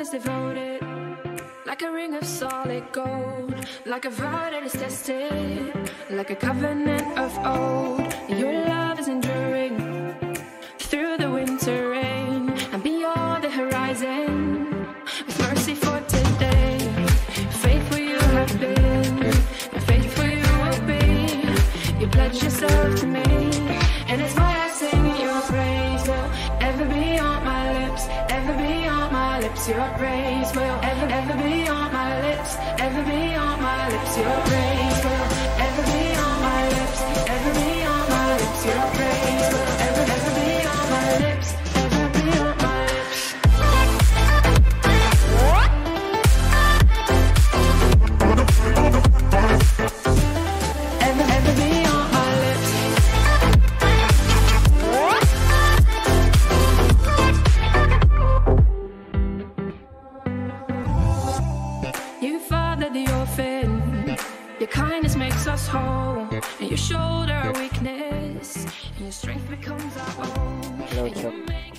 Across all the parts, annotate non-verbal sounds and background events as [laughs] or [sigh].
love is devoted, like a ring of solid gold, like a vow that is tested, like a covenant of old. Your love is enduring Your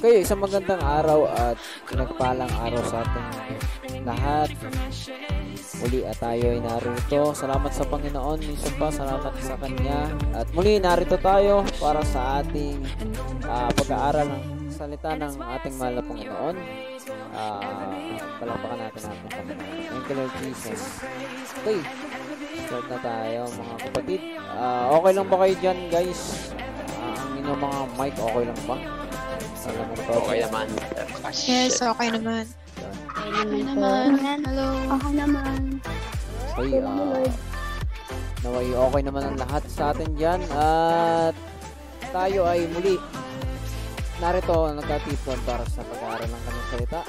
Okay, isang magandang araw at pinagpalang araw sa ating lahat. Muli at tayo ay narito. Salamat sa Panginoon. Minsan pa, salamat sa Kanya. At muli, narito tayo para sa ating ah, pag-aaral ng salita ng ating mahal na Panginoon. Ah, palakpakan natin ang ating Panginoon. Thank you, Lord Jesus. Okay, start na tayo mga kapatid. Ah, okay lang ba kayo dyan, guys? Ah, ang inyong mga mic, okay lang ba? Okay naman. Ah, Yes, okay naman. Okay naman. Hello. Okay naman. Okay, ah, naway okay naman ang lahat sa atin dyan. At tayo ay muli narito nagkatipon para sa pag-aaral ng kanyang salita.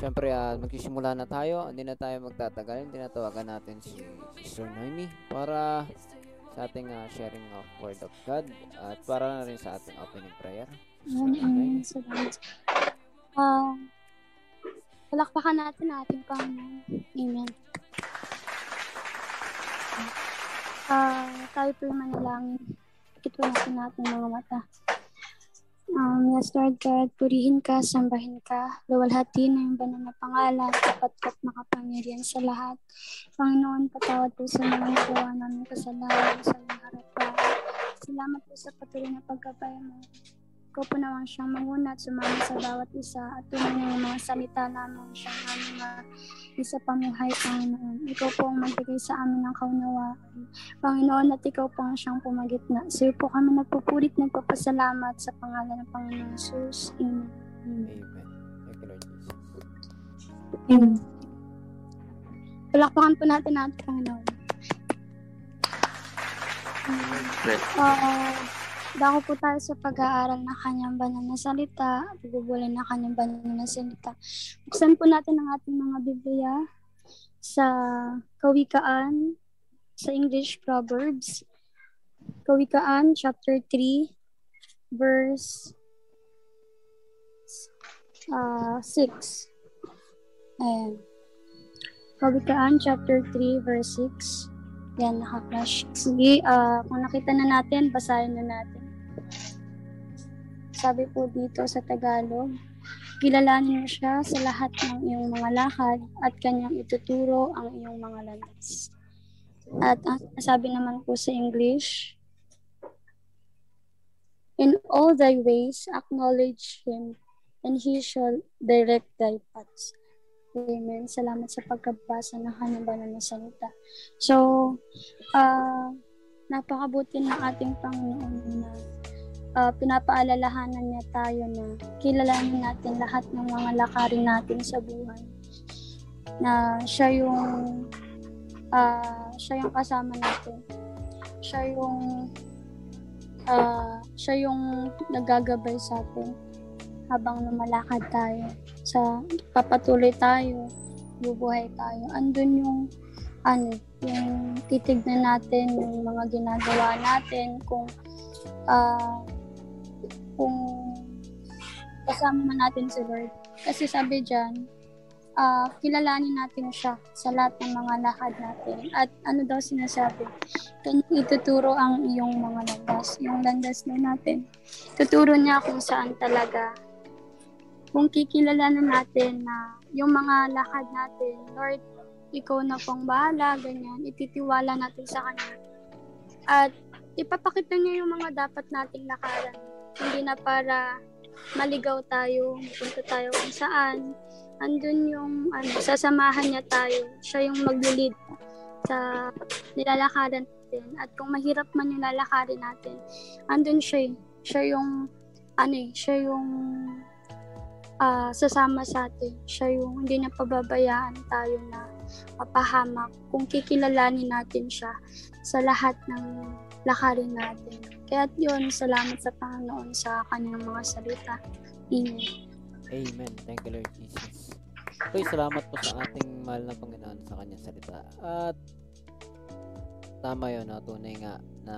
Siyempre, ah, magsisimula na tayo. Hindi na tayo magtatagal. Hindi na tawagan natin si Sister Noemi para sa ating ah, sharing of Word of God at para na rin sa ating opening prayer. Amen. Salamat. Ah, palakpakan natin ating Panginoon. Amen. Ah, tayo po yung manalangin. Ikit po natin natin mga mata. Um, Lord God, purihin ka, sambahin ka, luwalhati na yung banal na pangalan, tapat ka't makapangyarihan sa lahat. Panginoon, patawad po sa mga nagawa namin kasalanan sa iyong harapan. Salamat po sa patuloy na pagkabay mo. Ikaw po naman siyang manguna at sumama sa bawat isa at tunay na yung mga salita namin siyang aming uh, isa pamuhay, Panginoon. Ikaw po ang magbigay sa amin ng kaunawaan. Panginoon, at ikaw po ang siyang pumagitna. Sa iyo po kami nagpupulit, nagpapasalamat sa pangalan ng Panginoon Jesus. Amen. Amen. Amen. Thank you, Lord Jesus. Amen. Palakpakan po natin natin, Panginoon. Ah, dako po tayo sa pag-aaral ng kanyang banal na salita, bubulin ng kanyang banal na salita. Buksan po natin ang ating mga Biblia sa Kawikaan, sa English Proverbs. Kawikaan, chapter 3, verse uh, 6. Ayan. Kawikaan, chapter 3, verse 6. Yan, naka-flash. Sige, ah, kung nakita na natin, basahin na natin. Sabi po dito sa Tagalog, kilalanin mo siya sa lahat ng iyong mga lakad at kanyang ituturo ang iyong mga landas. At sabi naman po sa English, In all thy ways, acknowledge Him, and He shall direct thy paths. Amen. Salamat sa pagkabasa ng banal na salita. So, ah napakabuti ng ating Panginoon na ah, pinapaalalahanan niya tayo na kilalanin natin lahat ng mga lakarin natin sa buhay. Na siya yung ah, siya yung kasama natin. Siya yung ah, siya yung nagagabay sa atin habang lumalakad tayo sa papatuloy tayo bubuhay tayo andun yung ano yung titignan natin yung mga ginagawa natin kung ah kung kasama man natin si Lord kasi sabi diyan ah kilalanin natin siya sa lahat ng mga lakad natin at ano daw sinasabi kanyang ituturo ang iyong mga landas yung landas na natin tuturo niya kung saan talaga kung kikilalanan natin na yung mga lakad natin, Lord, ikaw na pong bahala, ganyan, ititiwala natin sa Kanya. At ipapakita niya yung mga dapat nating lakaran. Hindi na para maligaw tayo, punta tayo kung saan. Andun yung ano, sasamahan niya tayo. Siya yung mag-lead sa nilalakaran natin. At kung mahirap man yung lalakarin natin, andun siya. Eh. Siya yung ano eh, siya yung uh, sasama sa atin. Siya yung hindi niya pababayaan tayo na mapahamak kung kikilalanin natin siya sa lahat ng lakarin natin. Kaya yun, salamat sa Panginoon sa kanyang mga salita. Amen. Amen. Thank you, Lord Jesus. Okay, salamat po sa ating mahal na Panginoon sa kanyang salita. At tama yun, no? tunay nga na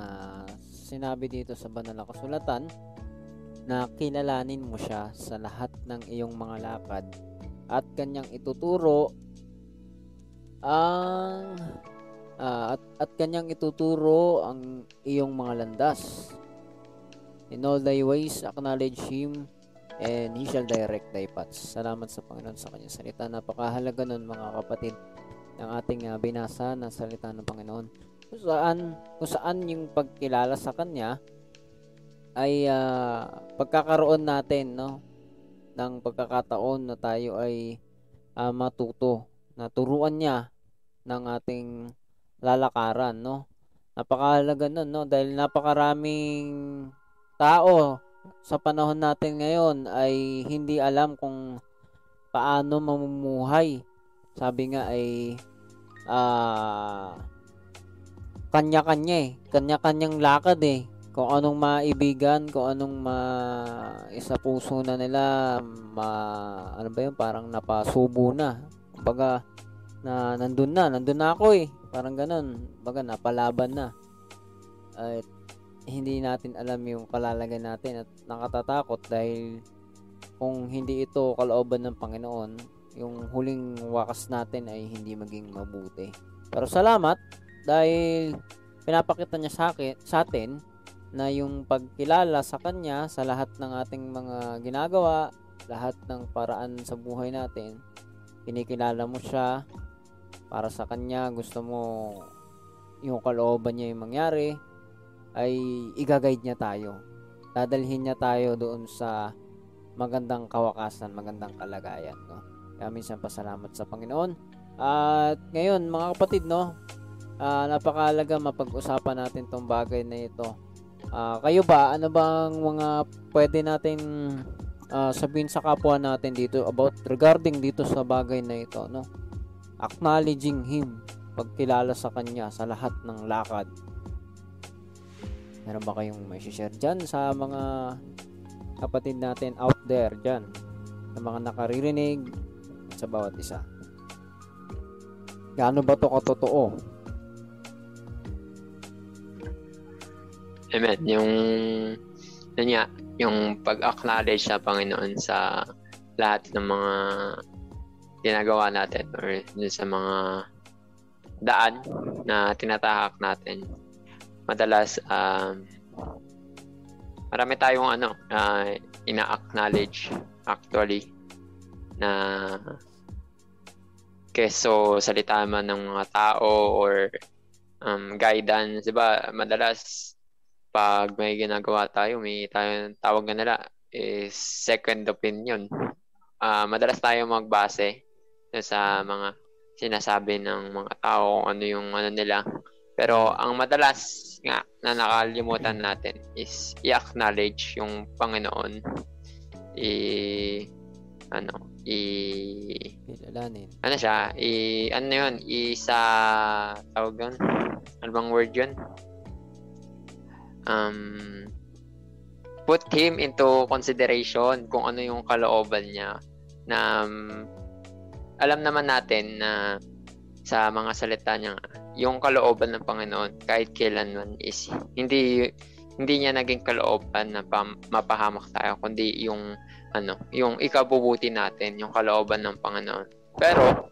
sinabi dito sa banal na kasulatan na kilalanin mo siya sa lahat ng iyong mga lakad at kanyang ituturo ang at, at kanyang ituturo ang iyong mga landas. In all thy ways, acknowledge Him and He shall direct thy paths. Salamat sa Panginoon sa kanyang salita. Napakahalaga nun mga kapatid ng ating uh, binasa ng salita ng Panginoon. Kung saan, kung saan yung pagkilala sa Kanya ay uh, pagkakaroon natin no ng pagkakataon na tayo ay uh, matuto na turuan niya ng ating lalakaran, no? Napakahalaga nun, no? Dahil napakaraming tao sa panahon natin ngayon ay hindi alam kung paano mamumuhay. Sabi nga ay uh, kanya-kanya eh. Kanya-kanyang lakad eh. Kung anong maibigan, kung anong ma isa puso na nila, ma ano ba yun, parang napasubo na. Kumbaga, na nandun na, nandun na ako eh. Parang ganun. Baga napalaban na. At hindi natin alam yung kalalagay natin at nakatatakot dahil kung hindi ito kalooban ng Panginoon, yung huling wakas natin ay hindi maging mabuti. Pero salamat dahil pinapakita niya sa akin, sa atin na yung pagkilala sa kanya sa lahat ng ating mga ginagawa, lahat ng paraan sa buhay natin, kinikilala mo siya, para sa kanya, gusto mo yung kalooban niya yung mangyari, ay i-guide niya tayo. Dadalhin niya tayo doon sa magandang kawakasan, magandang kalagayan. No? Kaya minsan pasalamat sa Panginoon. At ngayon, mga kapatid, no, uh, napakalaga mapag-usapan natin tong bagay na ito. Uh, kayo ba, ano bang mga pwede natin uh, sabihin sa kapwa natin dito about regarding dito sa bagay na ito, no? Acknowledging Him, pagkilala sa Kanya sa lahat ng lakad. Meron ba kayong may share dyan sa mga kapatid natin out there dyan? Sa mga nakaririnig sa bawat isa. Gaano ba to katotoo? Amen. Yung, yun nga, yung pag-acknowledge sa Panginoon sa lahat ng mga ginagawa natin or dun sa mga daan na tinatahak natin. Madalas, um, marami tayong ano, uh, ina-acknowledge actually na keso salita man ng mga tao or um, guidance, 'di ba? Madalas pag may ginagawa tayo, may tayo tawag na nila is second opinion. Uh, madalas tayo magbase sa mga sinasabi ng mga tao kung ano yung ano nila. Pero ang madalas nga na nakalimutan natin is i-acknowledge yung Panginoon. I ano, i kilalanin. Ano siya? I ano 'yun? Isa tawag 'yun? Ano bang word 'yun? Um put him into consideration kung ano yung kalooban niya na um, alam naman natin na sa mga salita niya, yung kalooban ng Panginoon kahit kailanman is hindi hindi niya naging kalooban na pam, mapahamak tayo kundi yung ano, yung ikabubuti natin, yung kalooban ng Panginoon. Pero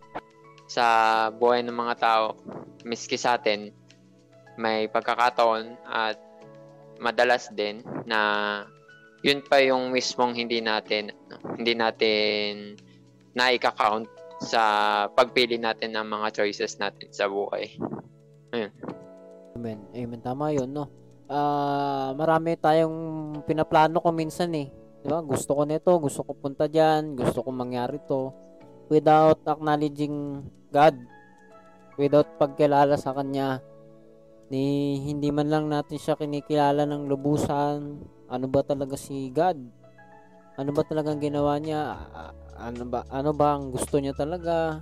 sa buhay ng mga tao, miski sa atin, may pagkakataon at madalas din na yun pa yung mismong hindi natin No? Hindi natin na-count sa pagpili natin ng mga choices natin sa buhay. Ayun. Amen. Amen. Tama yun, no? Ah, marami tayong pinaplano ko minsan eh. Di ba? Gusto ko nito, gusto ko punta diyan, gusto ko mangyari to without acknowledging God. Without pagkilala sa kanya. Ni hindi man lang natin siya kinikilala ng lubusan. Ano ba talaga si God? Ano ba talagang ginawa niya? Ano ba ano ba ang gusto niya talaga?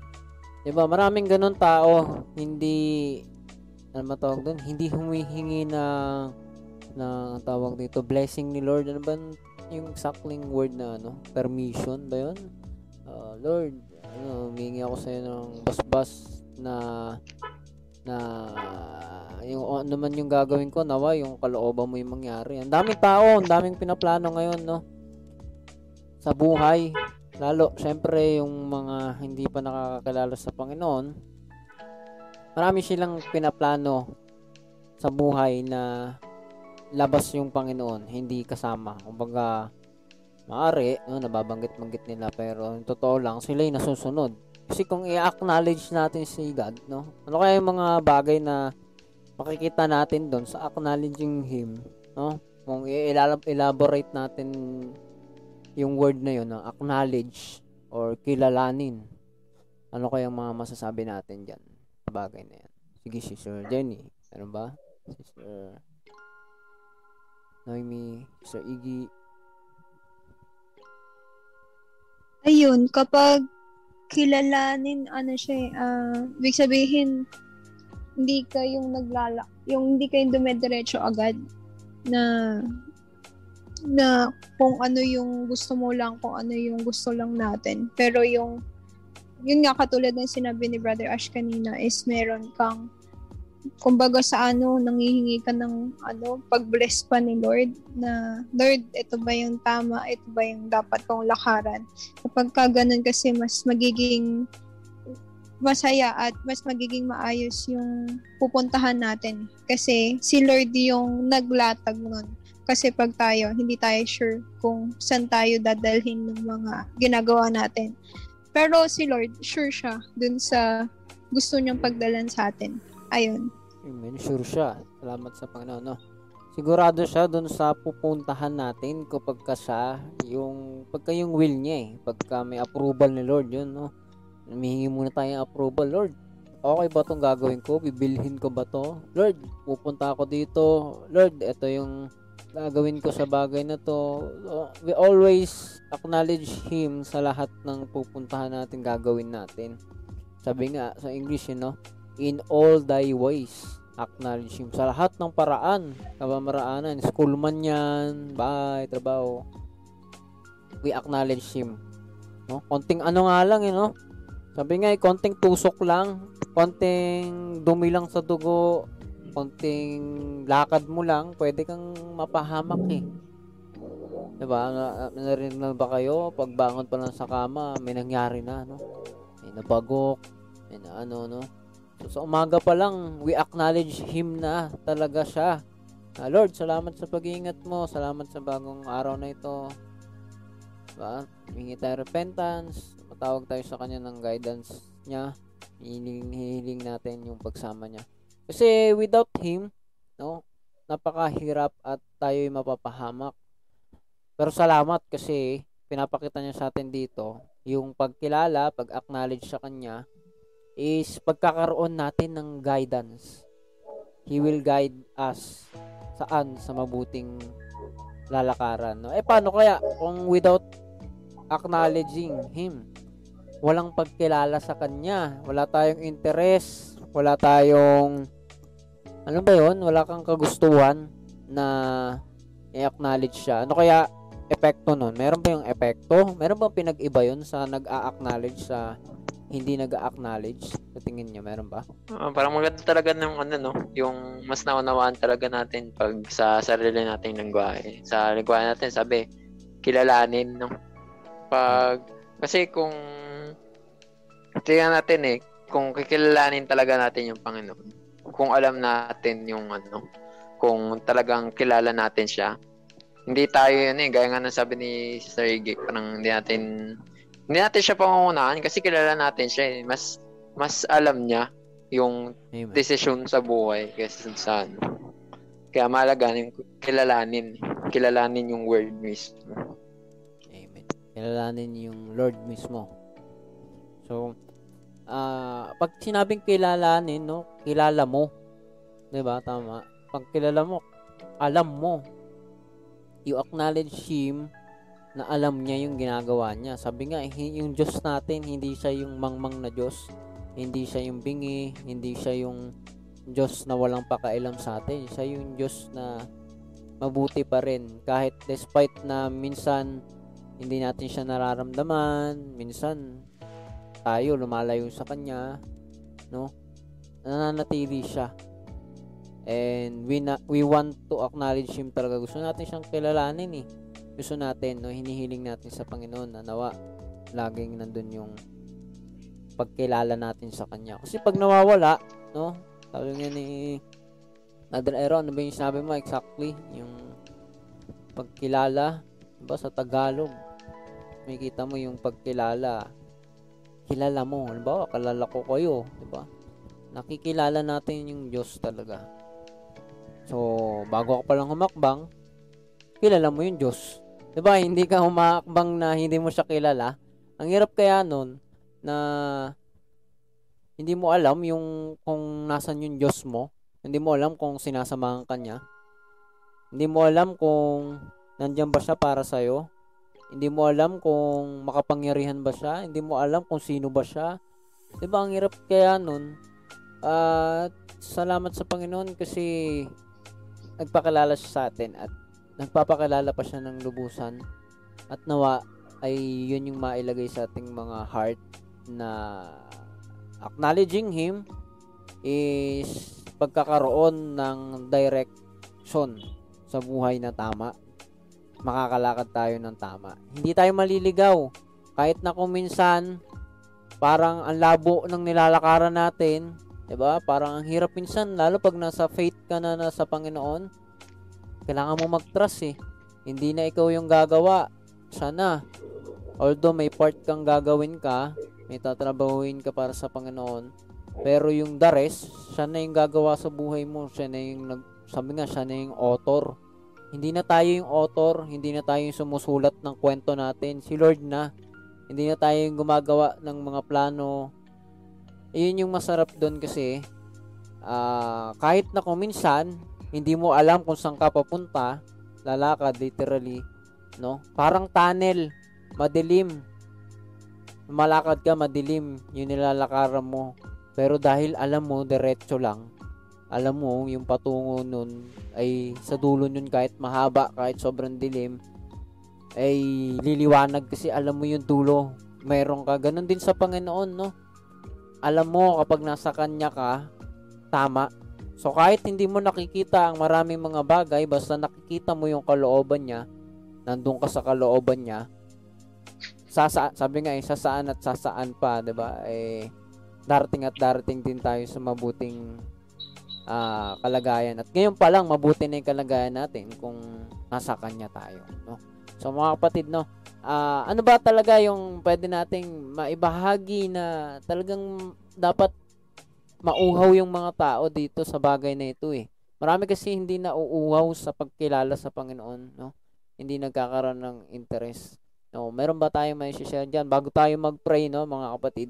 'Di ba? Maraming ganun tao, hindi ano matawag doon? Hindi humihingi na na tawag dito blessing ni Lord. Ano ba yung exacting word na ano? Permission ba 'yon? Uh, Lord, ano, humingi ako sa iyo ng basbas na na yung ano man yung gagawin ko nawa yung kalooban mo yung mangyari ang daming tao ang daming pinaplano ngayon no sa buhay lalo syempre yung mga hindi pa nakakakilala sa Panginoon marami silang pinaplano sa buhay na labas yung Panginoon hindi kasama kumbaga maari no, nababanggit-banggit nila pero totoo lang sila yung nasusunod kasi kung i-acknowledge natin si God no ano kaya yung mga bagay na makikita natin doon sa acknowledging Him, no? Kung i-elaborate natin yung word na yun, no? acknowledge or kilalanin. Ano kayang mga masasabi natin dyan? Bagay na yan. Sige, Sister Jenny. Ano ba? Sister Noemi, Sister Iggy. Ayun, kapag kilalanin, ano siya, uh, ibig sabihin, hindi kayong naglala, yung hindi kayong dumediretso agad na na kung ano yung gusto mo lang, kung ano yung gusto lang natin. Pero yung yun nga katulad ng sinabi ni Brother Ash kanina is meron kang kumbaga sa ano, nangihingi ka ng ano, pag-bless pa ni Lord na Lord, ito ba yung tama? Ito ba yung dapat kong lakaran? Kapag ka ganun kasi mas magiging masaya at mas magiging maayos yung pupuntahan natin. Kasi si Lord yung naglatag nun. Kasi pag tayo, hindi tayo sure kung saan tayo dadalhin ng mga ginagawa natin. Pero si Lord, sure siya dun sa gusto niyang pagdalan sa atin. Ayun. Amen. Sure siya. Salamat sa Panginoon. No? Sigurado siya dun sa pupuntahan natin kapag ka siya, yung, pagka yung will niya eh. Pagka may approval ni Lord yun, no? Humihingi muna tayo ng approval, Lord. Okay ba itong gagawin ko? Bibilhin ko ba to? Lord, pupunta ako dito. Lord, ito yung gagawin ko sa bagay na to. We always acknowledge Him sa lahat ng pupuntahan natin, gagawin natin. Sabi nga sa English, you know, in all thy ways, acknowledge Him. Sa lahat ng paraan, kapamaraanan, school man yan, bahay, trabaho, we acknowledge Him. No? Konting ano nga lang, you know, sabi nga, eh, konting tusok lang, konting dumi lang sa dugo, konting lakad mo lang, pwede kang mapahamak eh. Diba? Narinig na ba kayo? Pagbangon pa lang sa kama, may nangyari na, no? May nabagok, may na ano, no? So, sa umaga pa lang, we acknowledge Him na talaga siya. Uh, Lord, salamat sa pag-iingat mo. Salamat sa bagong araw na ito. Diba? Hingi tayo repentance tawag tayo sa kanya ng guidance niya. Hihiling, hihiling natin yung pagsama niya. Kasi without him, no, napakahirap at tayo'y mapapahamak. Pero salamat kasi pinapakita niya sa atin dito yung pagkilala, pag-acknowledge sa kanya is pagkakaroon natin ng guidance. He will guide us saan sa mabuting lalakaran. No? Eh paano kaya kung without acknowledging him? walang pagkilala sa kanya. Wala tayong interest, wala tayong ano ba 'yon? Wala kang kagustuhan na i-acknowledge siya. Ano kaya epekto nun? Meron ba yung epekto? Meron ba pinag-iba yun sa nag-a-acknowledge sa hindi nag-a-acknowledge? Sa tingin niyo, meron ba? Uh, parang maganda talaga ng ano, no? Yung mas naunawaan talaga natin pag sa sarili nating lingwahe. Sa lingwahe natin, sabi, kilalanin, no? Pag, kasi kung tingnan natin eh, kung kikilalanin talaga natin yung Panginoon, kung alam natin yung ano, kung talagang kilala natin siya, hindi tayo yun eh, gaya nga ng sabi ni Sister Iggy, parang hindi natin, hindi natin siya pangungunahan kasi kilala natin siya eh. Mas, mas alam niya yung Amen. desisyon sa buhay kaysa sa ano. Kaya mahalaga yung kilalanin, kilalanin yung word mismo. Amen. Kilalanin yung Lord mismo. So, ah pag sinabing kilalanin, no, kilala mo. 'Di ba? Tama. Pag kilala mo, alam mo. You acknowledge him na alam niya yung ginagawa niya. Sabi nga, eh, yung Diyos natin, hindi siya yung mangmang na Diyos. Hindi siya yung bingi. Hindi siya yung Diyos na walang pakailam sa atin. Siya yung Diyos na mabuti pa rin. Kahit despite na minsan hindi natin siya nararamdaman, minsan tayo lumalayo sa kanya, no? Nananatili siya. And we na, we want to acknowledge him talaga. Gusto natin siyang kilalanin eh. Gusto natin, no, hinihiling natin sa Panginoon na nawa laging nandun yung pagkilala natin sa kanya. Kasi pag nawawala, no? Sabi nga ni Brother Aaron, ano ba yung sinabi mo exactly? Yung pagkilala, ba sa Tagalog, may kita mo yung pagkilala. Kilala mo, halimbawa, kalala ko kayo, di ba? Nakikilala natin yung Diyos talaga. So, bago ka palang humakbang, kilala mo yung Diyos. Di ba? Hindi ka humakbang na hindi mo siya kilala. Ang hirap kaya nun na hindi mo alam yung kung nasan yung Diyos mo. Hindi mo alam kung sinasamahan ka niya. Hindi mo alam kung nandiyan ba siya para sa'yo. Hindi mo alam kung makapangyarihan ba siya. Hindi mo alam kung sino ba siya. Di? Ang hirap kaya nun. At salamat sa Panginoon kasi nagpakilala siya sa atin at nagpapakilala pa siya ng lubusan at nawa ay yun yung mailagay sa ating mga heart na acknowledging Him is pagkakaroon ng direction sa buhay na tama. Makakalakad tayo ng tama. Hindi tayo maliligaw. Kahit na kung minsan parang ang labo ng nilalakaran natin, 'di ba? Parang ang hirap minsan lalo pag nasa faith ka na nasa Panginoon. Kailangan mo mag-trust eh. Hindi na ikaw yung gagawa. Sana. Although may part kang gagawin ka, may tatrabahuin ka para sa Panginoon, pero yung the rest, siya na yung gagawa sa buhay mo. Siya na yung, nag, sabi nga, siya na yung author. Hindi na tayo yung author, hindi na tayo yung sumusulat ng kwento natin. Si Lord na. Hindi na tayo yung gumagawa ng mga plano. Iyon yung masarap doon kasi, uh, kahit na kung minsan, hindi mo alam kung saan ka papunta, lalakad literally, no? Parang tunnel, madilim. Malakad ka, madilim, yung nilalakaran mo. Pero dahil alam mo, diretso lang, alam mo, yung patungo nun ay sa dulo nun kahit mahaba, kahit sobrang dilim, ay liliwanag kasi alam mo yung dulo. Mayroon ka. Ganon din sa Panginoon, no? Alam mo kapag nasa Kanya ka, tama. So kahit hindi mo nakikita ang maraming mga bagay, basta nakikita mo yung kalooban niya, nandun ka sa kalooban niya, sasa, sabi nga eh, sasaan at sasaan pa, 'di ba? Eh darating at darating din tayo sa mabuting uh, kalagayan. At ngayon pa lang mabuti na 'yung kalagayan natin kung nasa kanya tayo, no? So mga kapatid, no, uh, ano ba talaga yung pwede nating maibahagi na talagang dapat mauhaw yung mga tao dito sa bagay na ito eh. Marami kasi hindi na uuhaw sa pagkilala sa Panginoon, no? Hindi nagkakaroon ng interest. No, meron ba tayong may share diyan bago tayo mag-pray no mga kapatid?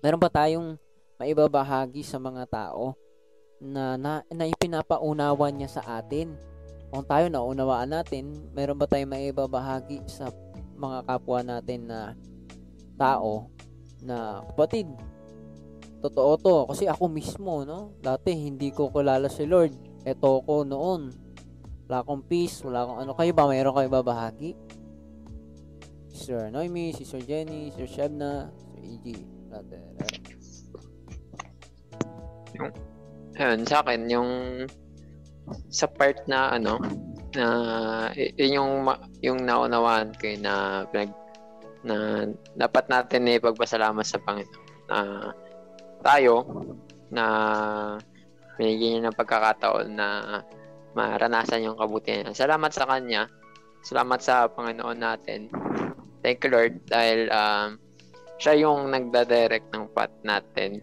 Meron ba tayong maibabahagi sa mga tao na, na, na ipinapaunawa niya sa atin? Kung tayo naunawaan natin, meron ba tayong maibabahagi sa mga kapwa natin na tao na kapatid, totoo to kasi ako mismo no dati hindi ko kilala si Lord eto ko noon wala akong peace wala akong ano kayo ba mayroon kayo babahagi Sir Noemi, si Sir Jenny, Sir Shebna, Sir E.G. Brother. Yung, ayun, sa akin, yung sa part na ano, na yun yung yung naunawaan ko na pinag na dapat natin eh pagpasalamat sa Panginoon na tayo na binigyan niya ng pagkakataon na maranasan yung kabutihan niya. Salamat sa kanya. Salamat sa Panginoon natin. Thank you Lord dahil um, siya yung nagda-direct ng path natin.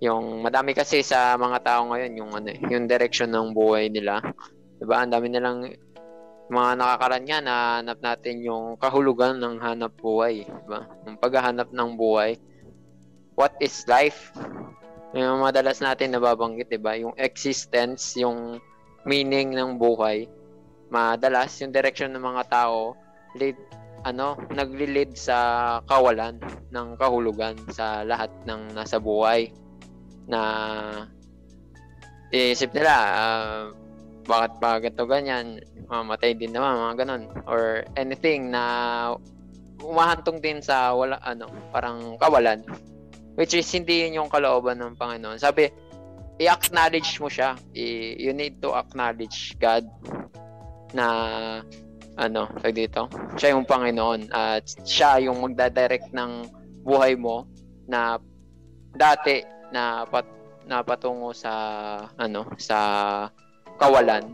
Yung madami kasi sa mga tao ngayon yung ano, eh, yung direction ng buhay nila. 'Di ba? Ang dami nilang mga nakakaran nga na hanap natin yung kahulugan ng hanap buhay, 'di ba? Yung paghahanap ng buhay. What is life? Yung madalas natin nababanggit, 'di ba? Yung existence, yung meaning ng buhay. Madalas yung direction ng mga tao lead ano, nagli-lead sa kawalan ng kahulugan sa lahat ng nasa buhay na iisip nila uh, bakit ba ganito ganyan mamatay din naman mga ganon or anything na umahantong din sa wala ano parang kawalan. Which is hindi yun yung kalooban ng Panginoon. Sabi i-acknowledge mo siya. I, you need to acknowledge God na ano tag dito? Siya yung Panginoon at siya yung magda-direct ng buhay mo na dati na pat, na patungo sa ano sa kawalan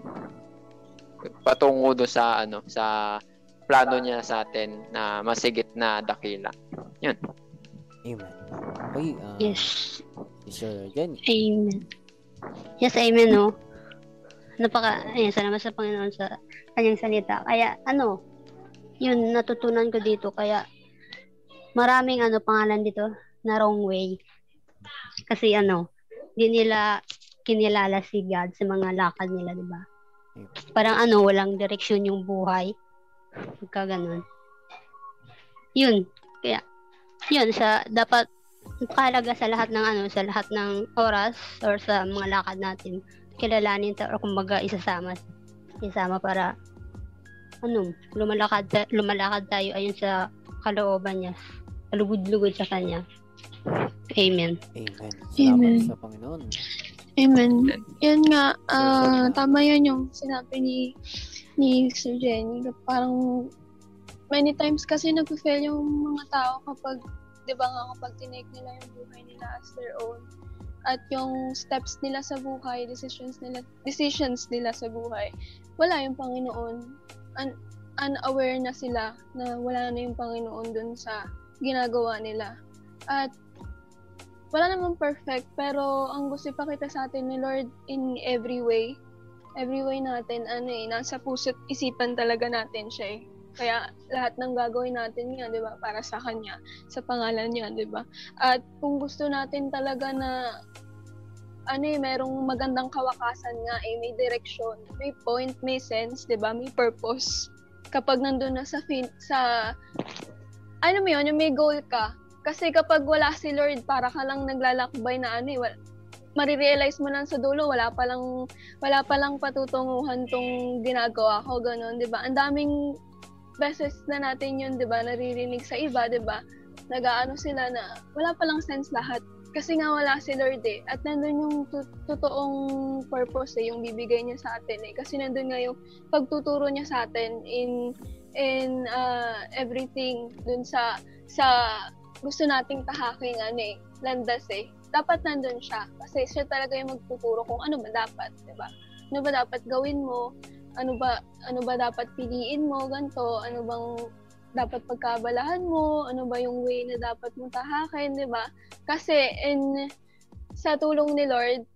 patungo do sa ano sa plano niya sa atin na masigit na dakila. Yun. Amen. Okay, uh, Yes. Sir Jenny. Amen. Yes, amen, no? Napaka, ayun, salamat sa Panginoon sa kanyang salita. Kaya, ano, yun, natutunan ko dito. Kaya, maraming, ano, pangalan dito na wrong way. Kasi, ano, di nila kinilala si God sa mga lakad nila, di ba? Parang, ano, walang direksyon yung buhay. Pagka ganun. Yun. Kaya, yun, sa, dapat, kahalaga sa lahat ng ano, sa lahat ng oras or sa mga lakad natin, kilalanin ta or kumbaga isasama isama para ano, lumalakad lumalakad tayo ayon sa kalooban niya. Lugod-lugod sa kanya. Amen. Amen. Salamat Amen. sa Panginoon. Amen. Yan nga, ah, tama yan yung sinabi ni ni Sir Jenny. Parang many times kasi nag-fail yung mga tao kapag, di ba nga, kapag tinake nila yung buhay nila as their own. At yung steps nila sa buhay, decisions nila, decisions nila sa buhay, wala yung Panginoon. Un- unaware na sila na wala na yung Panginoon dun sa ginagawa nila. At wala namang perfect, pero ang gusto ipakita sa atin ni Lord in every way, every way natin, ano eh, nasa puso't isipan talaga natin siya eh. Kaya lahat ng gagawin natin nga, di ba, para sa Kanya, sa pangalan niya, di ba? At kung gusto natin talaga na, ano eh, merong magandang kawakasan nga eh, may direksyon, may point, may sense, di ba, may purpose. Kapag nandun na sa, fin- sa, ano mo yun, yung may goal ka, kasi kapag wala si Lord, para ka lang naglalakbay na ano eh, wala, marirealize mo lang sa dulo, wala pa lang, wala pa lang patutunguhan tong ginagawa ko, ganun, di ba? Ang daming beses na natin yun, di ba, naririnig sa iba, di ba? Nagaano sila na wala pa lang sense lahat. Kasi nga wala si Lord eh. At nandun yung tu- totoong purpose eh, yung bibigay niya sa atin eh. Kasi nandun nga yung pagtuturo niya sa atin in in uh, everything dun sa sa gusto nating tahaking ano eh, landas eh. Dapat nandun siya. Kasi siya talaga yung magtuturo kung ano ba dapat, di ba? Ano ba dapat gawin mo? Ano ba ano ba dapat piliin mo? Ganto, ano bang dapat pagkabalahan mo? Ano ba yung way na dapat mo tahakin, di ba? Kasi in sa tulong ni Lord,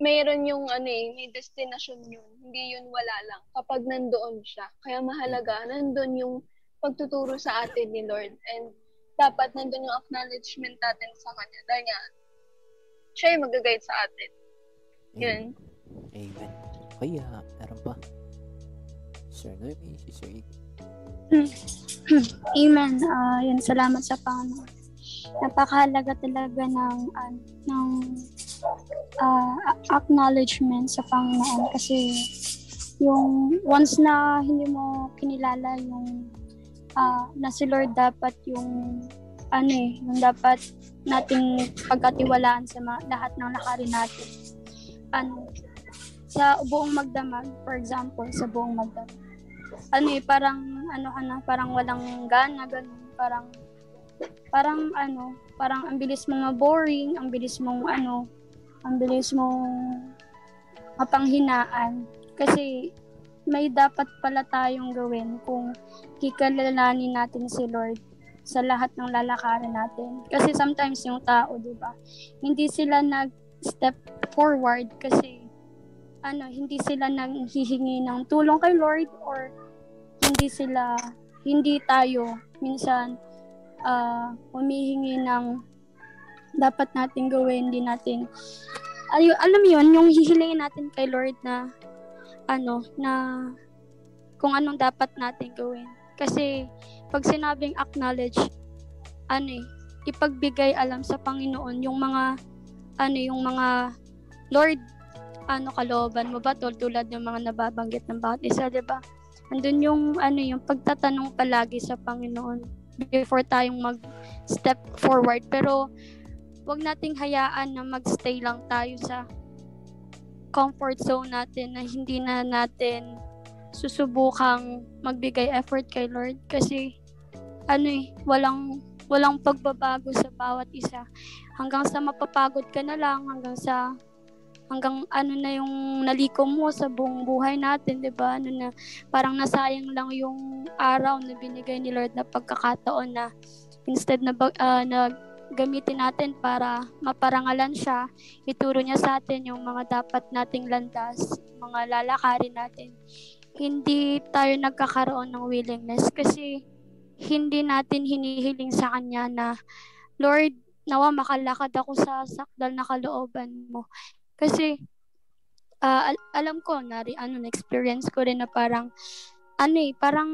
mayroon yung ano eh, may destination yun. Hindi yun wala lang. Kapag nandoon siya. Kaya mahalaga, nandun yung pagtuturo sa atin ni Lord. And dapat nandun yung acknowledgement natin sa Kanya. Dahil nga, siya yung mag-guide sa atin. Yun. Amen. Okay, ah, meron pa. Sir Noemi, si Sir Iggy. [clears throat] Amen. Ah, yun, salamat sa Panginoon. Napakahalaga talaga ng, an- ng ah, a- acknowledgement sa Panginoon kasi yung once na hindi mo kinilala yung ah, na si Lord dapat yung ano eh, yung dapat nating pagkatiwalaan sa ma- lahat ng lakarin natin. Ano, sa buong magdamag, for example, sa buong magdamag ano eh, parang, ano ka na, parang walang gana, ganun, parang, parang, ano, parang ang bilis mong boring, ang bilis mong, ano, ang bilis mong mapanghinaan. Kasi may dapat pala tayong gawin kung kikalalanin natin si Lord sa lahat ng lalakarin natin. Kasi sometimes yung tao, di ba, hindi sila nag-step forward kasi ano, hindi sila nang hihingi ng tulong kay Lord or hindi sila, hindi tayo minsan uh, humihingi ng dapat natin gawin, hindi natin ayo alam yun, yung hihilingin natin kay Lord na ano, na kung anong dapat natin gawin. Kasi, pag sinabing acknowledge, ano eh, ipagbigay alam sa Panginoon yung mga, ano, yung mga, Lord, ano kalooban mo ba tulad ng mga nababanggit ng bawat isa, 'di ba? Andun yung ano yung pagtatanong palagi sa Panginoon before tayong mag step forward pero wag nating hayaan na magstay lang tayo sa comfort zone natin na hindi na natin susubukang magbigay effort kay Lord kasi ano eh, walang walang pagbabago sa bawat isa. Hanggang sa mapapagod ka na lang, hanggang sa hanggang ano na yung naliko mo sa buong buhay natin, 'di ba? Ano na parang nasayang lang yung araw na binigay ni Lord na pagkakataon na instead na uh, na gamitin natin para maparangalan siya, ituro niya sa atin yung mga dapat nating landas, mga lalakarin natin. Hindi tayo nagkakaroon ng willingness kasi hindi natin hinihiling sa Kanya na, Lord, nawa makalakad ako sa sakdal na kalooban mo. Kasi, uh, al- alam ko, na ano, na-experience ko rin na parang, ano eh, parang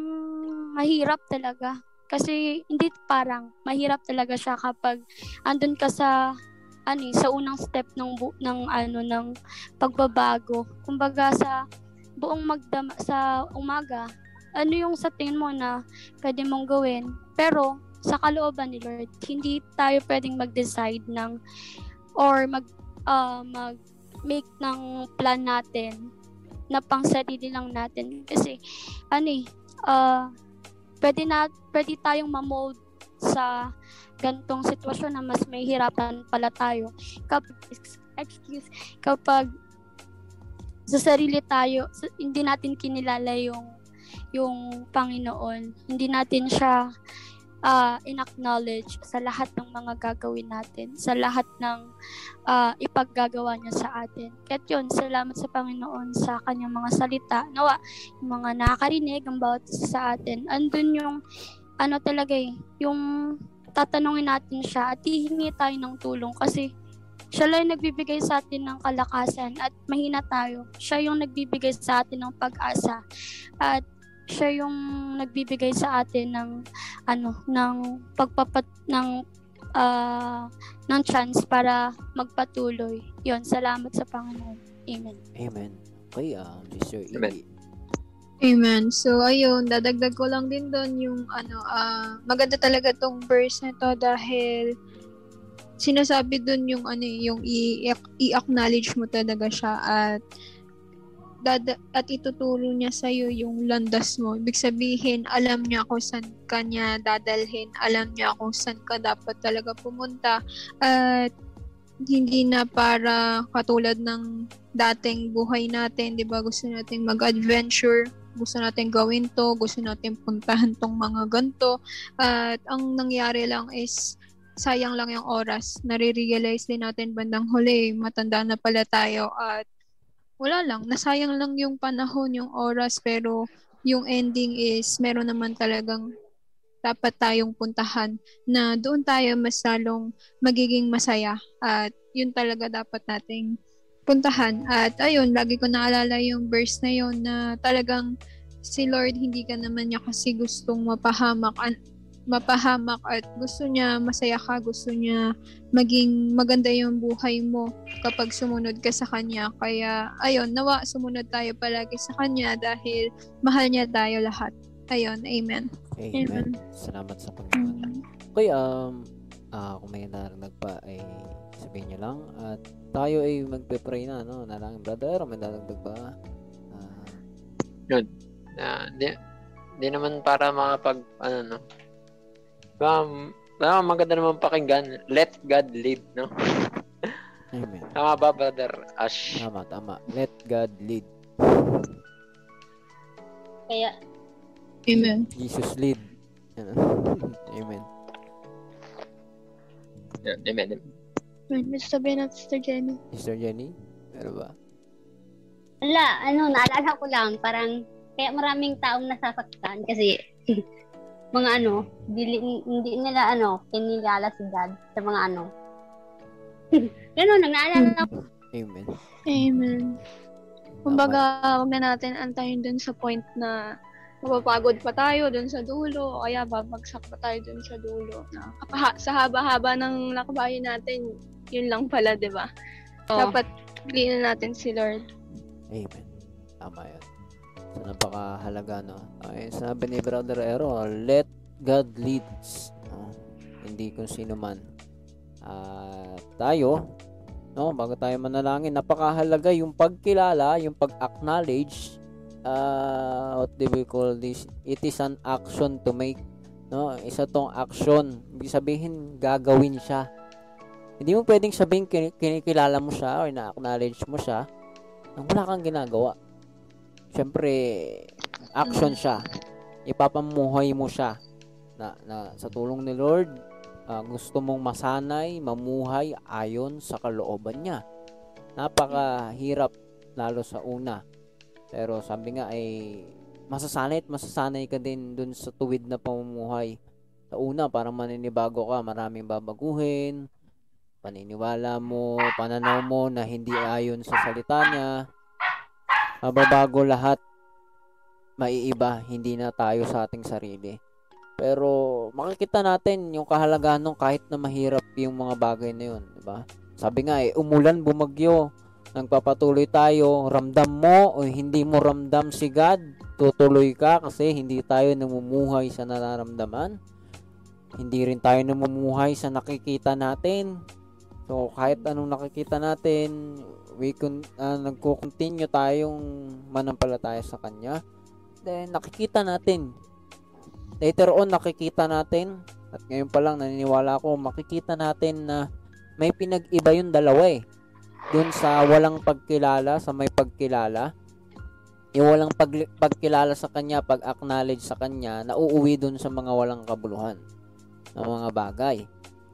mahirap talaga kasi hindi parang mahirap talaga siya kapag andun ka sa ano eh, sa unang step ng bu- ng ano ng pagbabago. Kumbaga sa buong magdama sa umaga, ano yung sa tingin mo na pwede mong gawin. Pero sa kalooban ni Lord, hindi tayo pwedeng mag-decide ng or mag uh, mag make ng plan natin na pang sarili lang natin kasi ano eh uh, pwede na pwede tayong ma-mold sa gantong sitwasyon na mas may hirapan pala tayo. Kapag, excuse, kapag sa sarili tayo, hindi natin kinilala yung yung Panginoon. Hindi natin siya uh, in-acknowledge sa lahat ng mga gagawin natin, sa lahat ng uh, ipaggagawa niya sa atin. Kaya yun, salamat sa Panginoon sa kanyang mga salita. Nawa, yung mga nakakarinig, ang bawat sa atin. Andun yung, ano talaga eh, yung tatanungin natin siya at hihingi tayo ng tulong kasi siya lang yung nagbibigay sa atin ng kalakasan at mahina tayo. Siya yung nagbibigay sa atin ng pag-asa. At siya yung nagbibigay sa atin ng ano ng pagpapat ng uh, ng chance para magpatuloy. 'Yon, salamat sa Panginoon. Amen. Amen. Okay, um, Mr. Amen. Amen. So, ayun, dadagdag ko lang din doon yung, ano, uh, maganda talaga tong verse na to dahil sinasabi doon yung, ano, yung i-acknowledge mo talaga siya at dada at ituturo niya sa iyo yung landas mo. Ibig sabihin, alam niya kung saan ka niya dadalhin, alam niya kung saan ka dapat talaga pumunta at hindi na para katulad ng dating buhay natin, 'di ba? Gusto nating mag-adventure, gusto natin gawin 'to, gusto natin puntahan tong mga ganto. At ang nangyari lang is sayang lang yung oras. Nare-realize din natin bandang huli, matanda na pala tayo at wala lang, nasayang lang yung panahon, yung oras, pero yung ending is meron naman talagang dapat tayong puntahan na doon tayo mas lalong magiging masaya at yun talaga dapat nating puntahan. At ayun, lagi ko naalala yung verse na yun na talagang si Lord hindi ka naman niya kasi gustong mapahamak mapahamak at gusto niya masaya ka, gusto niya maging maganda yung buhay mo kapag sumunod ka sa Kanya. Kaya, ayun, nawa sumunod tayo palagi sa Kanya dahil mahal niya tayo lahat. Ayun, amen. Amen. amen. Salamat sa Panginoon. Okay, um, uh, kung may narinig pa ay sabihin niyo lang at tayo ay magpe-pray na, no? Nalangin, brother, may narinig ba? Uh, Yun. Uh, di, di naman para makapag, ano, no, Um, ah, maganda naman pakinggan. Let God lead, no? Amen. Tama ba, Brother Ash? Tama, tama. Let God lead. Kaya, Amen. Jesus lead. [laughs] Amen. Yeah, amen. Amen. May sasabihin natin, Sister Jenny. Sister Jenny, ano ba? ala, ano, naalala ko lang, parang, kaya maraming taong nasasaktan kasi, [laughs] mga ano, dili, hindi nila, ano, kinilala si God sa mga ano. [laughs] Ganun, lang, naalala ko. Amen. Amen. Kumbaga, huwag na natin antayin dun sa point na mapapagod pa tayo dun sa dulo o kaya babagsak pa tayo dun sa dulo. Na, kapaha- sa haba-haba ng lakbayin natin, yun lang pala, di ba? Oo. Dapat piliin natin si Lord. Amen. Tama yan. So, napakahalaga, no? Ay, sabi ni Brother Ero, let God leads. No? Hindi kung sino man. At tayo, no, bago tayo manalangin, napakahalaga yung pagkilala, yung pag-acknowledge, uh, what do we call this? It is an action to make. No, isa tong action. Ibig sabihin, gagawin siya. Hindi mo pwedeng sabihin kin- kinikilala mo siya or na-acknowledge mo siya nang wala kang ginagawa. Siyempre, action siya. Ipapamuhay mo siya na, na sa tulong ni Lord, ah, gusto mong masanay, mamuhay ayon sa kalooban niya. Napakahirap lalo sa una. Pero sabi nga ay masasanay at masasanay ka din dun sa tuwid na pamumuhay. Sa una, parang maninibago ka, maraming babaguhin, paniniwala mo, pananaw mo na hindi ayon sa salita niya, mababago lahat, maiiba, hindi na tayo sa ating sarili. Pero makikita natin yung kahalagahan nung kahit na mahirap yung mga bagay na yun, di ba? Sabi nga eh, umulan, bumagyo, nagpapatuloy tayo, ramdam mo o hindi mo ramdam si God, tutuloy ka kasi hindi tayo namumuhay sa nararamdaman. Hindi rin tayo namumuhay sa nakikita natin. So, kahit anong nakikita natin, we kun uh, nagko-continue tayong manampalataya sa Kanya. Then, nakikita natin. Later on, nakikita natin. At ngayon pa lang, naniniwala ako, makikita natin na may pinag-iba yung dalawa eh. Doon sa walang pagkilala, sa may pagkilala. Yung walang pag- pagkilala sa Kanya, pag-acknowledge sa Kanya, nauuwi doon sa mga walang kabuluhan ng mga bagay.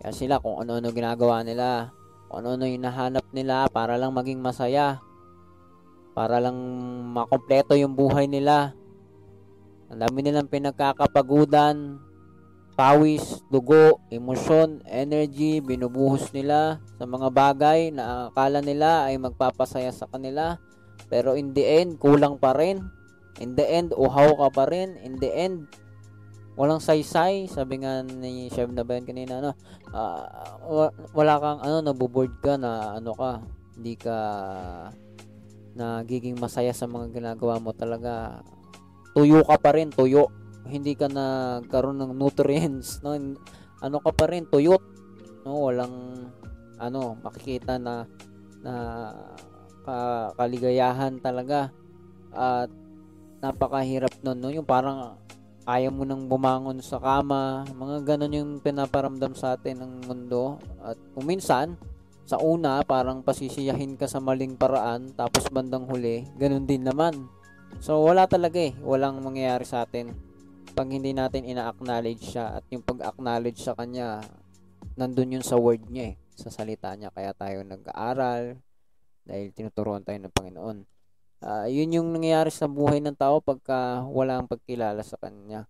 Kaya sila kung ano-ano ginagawa nila, kung ano-ano yung nahanap nila para lang maging masaya. Para lang makompleto yung buhay nila. Ang dami nilang pinagkakapagudan, pawis, dugo, emosyon, energy, binubuhos nila sa mga bagay na akala nila ay magpapasaya sa kanila. Pero in the end, kulang pa rin. In the end, uhaw ka pa rin. In the end, walang saysay. Sabi nga ni Chef na ba kanina ano wa- wala kang ano naboboard ka na ano ka hindi ka nagiging masaya sa mga ginagawa mo talaga. Tuyo ka pa rin tuyo. Hindi ka nagkaroon ng nutrients no? Ano ka pa rin tuyot no walang ano makikita na na ka, kaligayahan talaga. At napakahirap nun no? Yung parang ayaw mo nang bumangon sa kama, mga ganon yung pinaparamdam sa atin ng mundo. At kung minsan, sa una, parang pasisiyahin ka sa maling paraan, tapos bandang huli, ganon din naman. So, wala talaga eh. Walang mangyayari sa atin pag hindi natin ina-acknowledge siya at yung pag-acknowledge sa kanya, nandun yun sa word niya eh, sa salita niya. Kaya tayo nag-aaral dahil tinuturuan tayo ng Panginoon. Ah, yun yung nangyayari sa buhay ng tao pagka wala ang pagkilala sa kanya.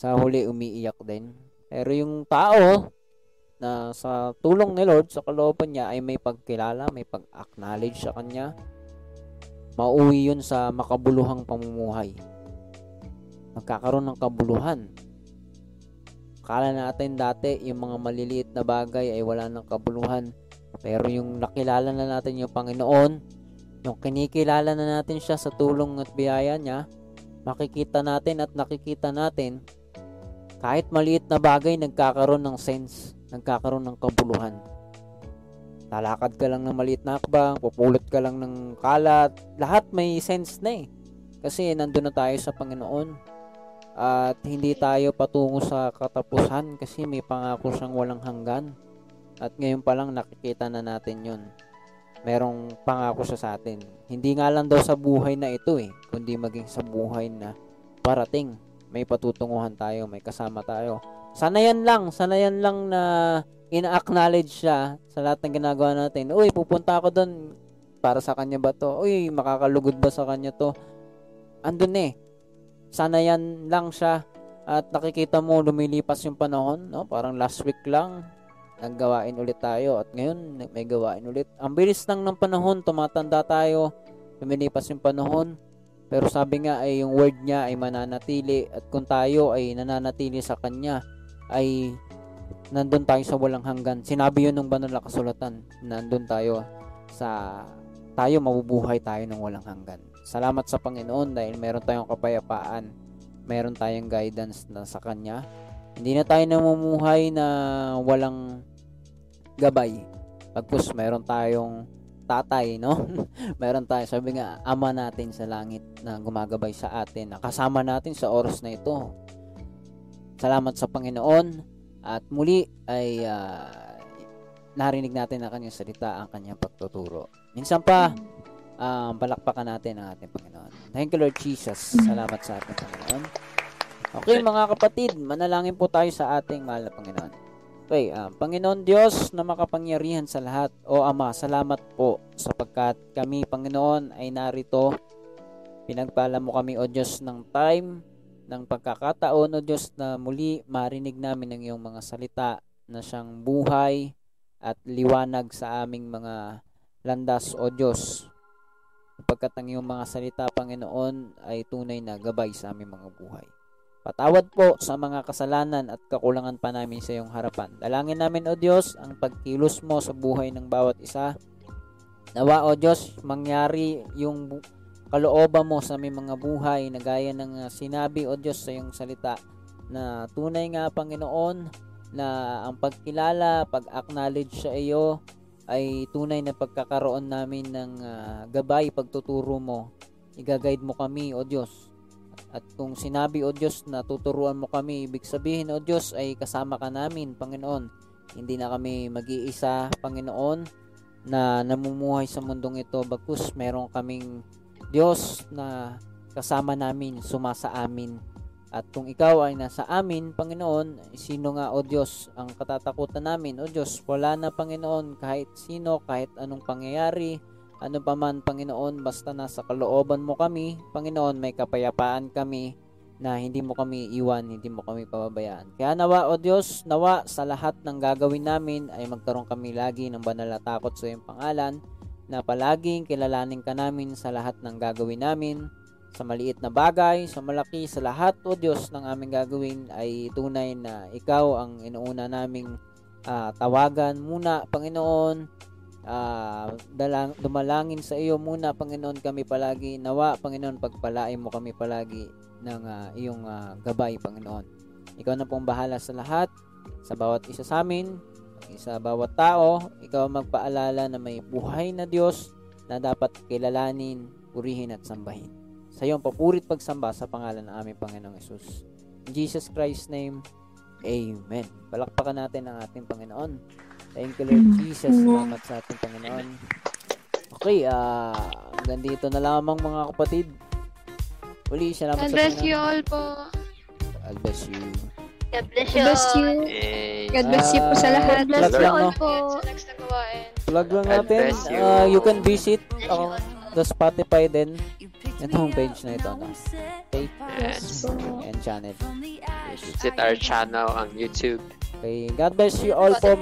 Sa huli, umiiyak din. Pero yung tao na sa tulong ni Lord, sa kalooban niya, ay may pagkilala, may pag-acknowledge sa kanya, mauwi yun sa makabuluhang pamumuhay. Magkakaroon ng kabuluhan. Kala natin dati, yung mga maliliit na bagay ay wala ng kabuluhan. Pero yung nakilala na natin yung Panginoon, yung kinikilala na natin siya sa tulong at biyaya niya, makikita natin at nakikita natin, kahit maliit na bagay, nagkakaroon ng sense, nagkakaroon ng kabuluhan. Lalakad ka lang ng maliit na akbang, pupulot ka lang ng kalat, lahat may sense na eh. Kasi nandun na tayo sa Panginoon. At hindi tayo patungo sa katapusan kasi may pangako siyang walang hanggan. At ngayon pa lang nakikita na natin yun. Merong pangako siya sa atin. Hindi nga lang daw sa buhay na ito eh, kundi maging sa buhay na parating. May patutunguhan tayo, may kasama tayo. Sana yan lang, sana yan lang na ina-acknowledge siya sa lahat ng ginagawa natin. Uy, pupunta ako doon para sa kanya ba to? Uy, makakalugod ba sa kanya to? Andun eh. Sana yan lang siya at nakikita mo lumilipas yung panahon, no? Parang last week lang naggawain ulit tayo at ngayon may gawain ulit. Ang bilis lang ng panahon, tumatanda tayo, lumilipas yung panahon. Pero sabi nga ay yung word niya ay mananatili at kung tayo ay nananatili sa kanya ay nandun tayo sa walang hanggan. Sinabi yun ng banal na kasulatan. Nandun tayo sa tayo mabubuhay tayo ng walang hanggan. Salamat sa Panginoon dahil meron tayong kapayapaan. Meron tayong guidance na sa Kanya. Hindi na tayo namumuhay na walang gabay. Pagpus meron tayong tatay, no? [laughs] meron tayo, sabi nga, ama natin sa langit na gumagabay sa atin, na kasama natin sa oras na ito. Salamat sa Panginoon at muli ay uh, narinig natin ang kanyang salita, ang kanyang pagtuturo. Minsan pa, um, palakpakan natin ang ating Panginoon. Thank you Lord Jesus. Salamat sa ating Panginoon. Okay mga kapatid, manalangin po tayo sa ating mahal na Panginoon. Okay, uh, Panginoon Diyos na makapangyarihan sa lahat, o Ama, salamat po sapagkat kami, Panginoon, ay narito. Pinagpala mo kami, O Diyos, ng time, ng pagkakataon, O Diyos, na muli marinig namin ang iyong mga salita na siyang buhay at liwanag sa aming mga landas, O Diyos. Sapagkat ang iyong mga salita, Panginoon, ay tunay na gabay sa aming mga buhay. Patawad po sa mga kasalanan at kakulangan pa namin sa iyong harapan. Dalangin namin, O Diyos, ang pagkilos mo sa buhay ng bawat isa. Nawa, O Diyos, mangyari yung kalooban mo sa aming mga buhay na gaya ng uh, sinabi, O Diyos, sa iyong salita na tunay nga, Panginoon, na ang pagkilala, pag-acknowledge sa iyo ay tunay na pagkakaroon namin ng uh, gabay, pagtuturo mo. Igaguide mo kami, O Diyos, at kung sinabi, O Diyos, na tuturuan mo kami, ibig sabihin, O Diyos, ay kasama ka namin, Panginoon. Hindi na kami mag-iisa, Panginoon, na namumuhay sa mundong ito. Bagkus, meron kaming Diyos na kasama namin, sumasa amin. At kung ikaw ay nasa amin, Panginoon, sino nga, O Diyos, ang katatakutan namin? O Diyos, wala na, Panginoon, kahit sino, kahit anong pangyayari, ano pa man, Panginoon, basta nasa kalooban mo kami, Panginoon, may kapayapaan kami na hindi mo kami iwan, hindi mo kami pababayaan. Kaya nawa, O Diyos, nawa sa lahat ng gagawin namin ay magkaroon kami lagi ng banal na takot sa iyong pangalan, na palaging kilalanin ka namin sa lahat ng gagawin namin, sa maliit na bagay, sa malaki, sa lahat, O Diyos, ng aming gagawin ay tunay na Ikaw ang inuuna naming uh, tawagan muna, Panginoon, uh, dalang, dumalangin sa iyo muna Panginoon kami palagi nawa. Panginoon pagpalain mo kami palagi ng uh, iyong uh, gabay Panginoon. Ikaw na pong bahala sa lahat sa bawat isa sa amin sa bawat tao. Ikaw magpaalala na may buhay na Diyos na dapat kilalanin purihin at sambahin. Sa iyong papurit pagsamba sa pangalan ng aming Panginoong Yesus. In Jesus Christ's name Amen. Palakpakan natin ang ating Panginoon. Thank you, Lord Jesus. Salamat sa ating Panginoon. Okay, ah, uh, hanggang dito na lamang mga kapatid. Uli, salamat God sa bless you all po. God bless you. God bless you. God bless you. God bless you po sa lahat. God bless you all po. Next na gawain. Plug lang natin. Uh, you can visit uh, the Spotify din. Yung homepage na ito. No? Okay? Yes. And channel. Visit our channel on YouTube. Okay. God bless you all po.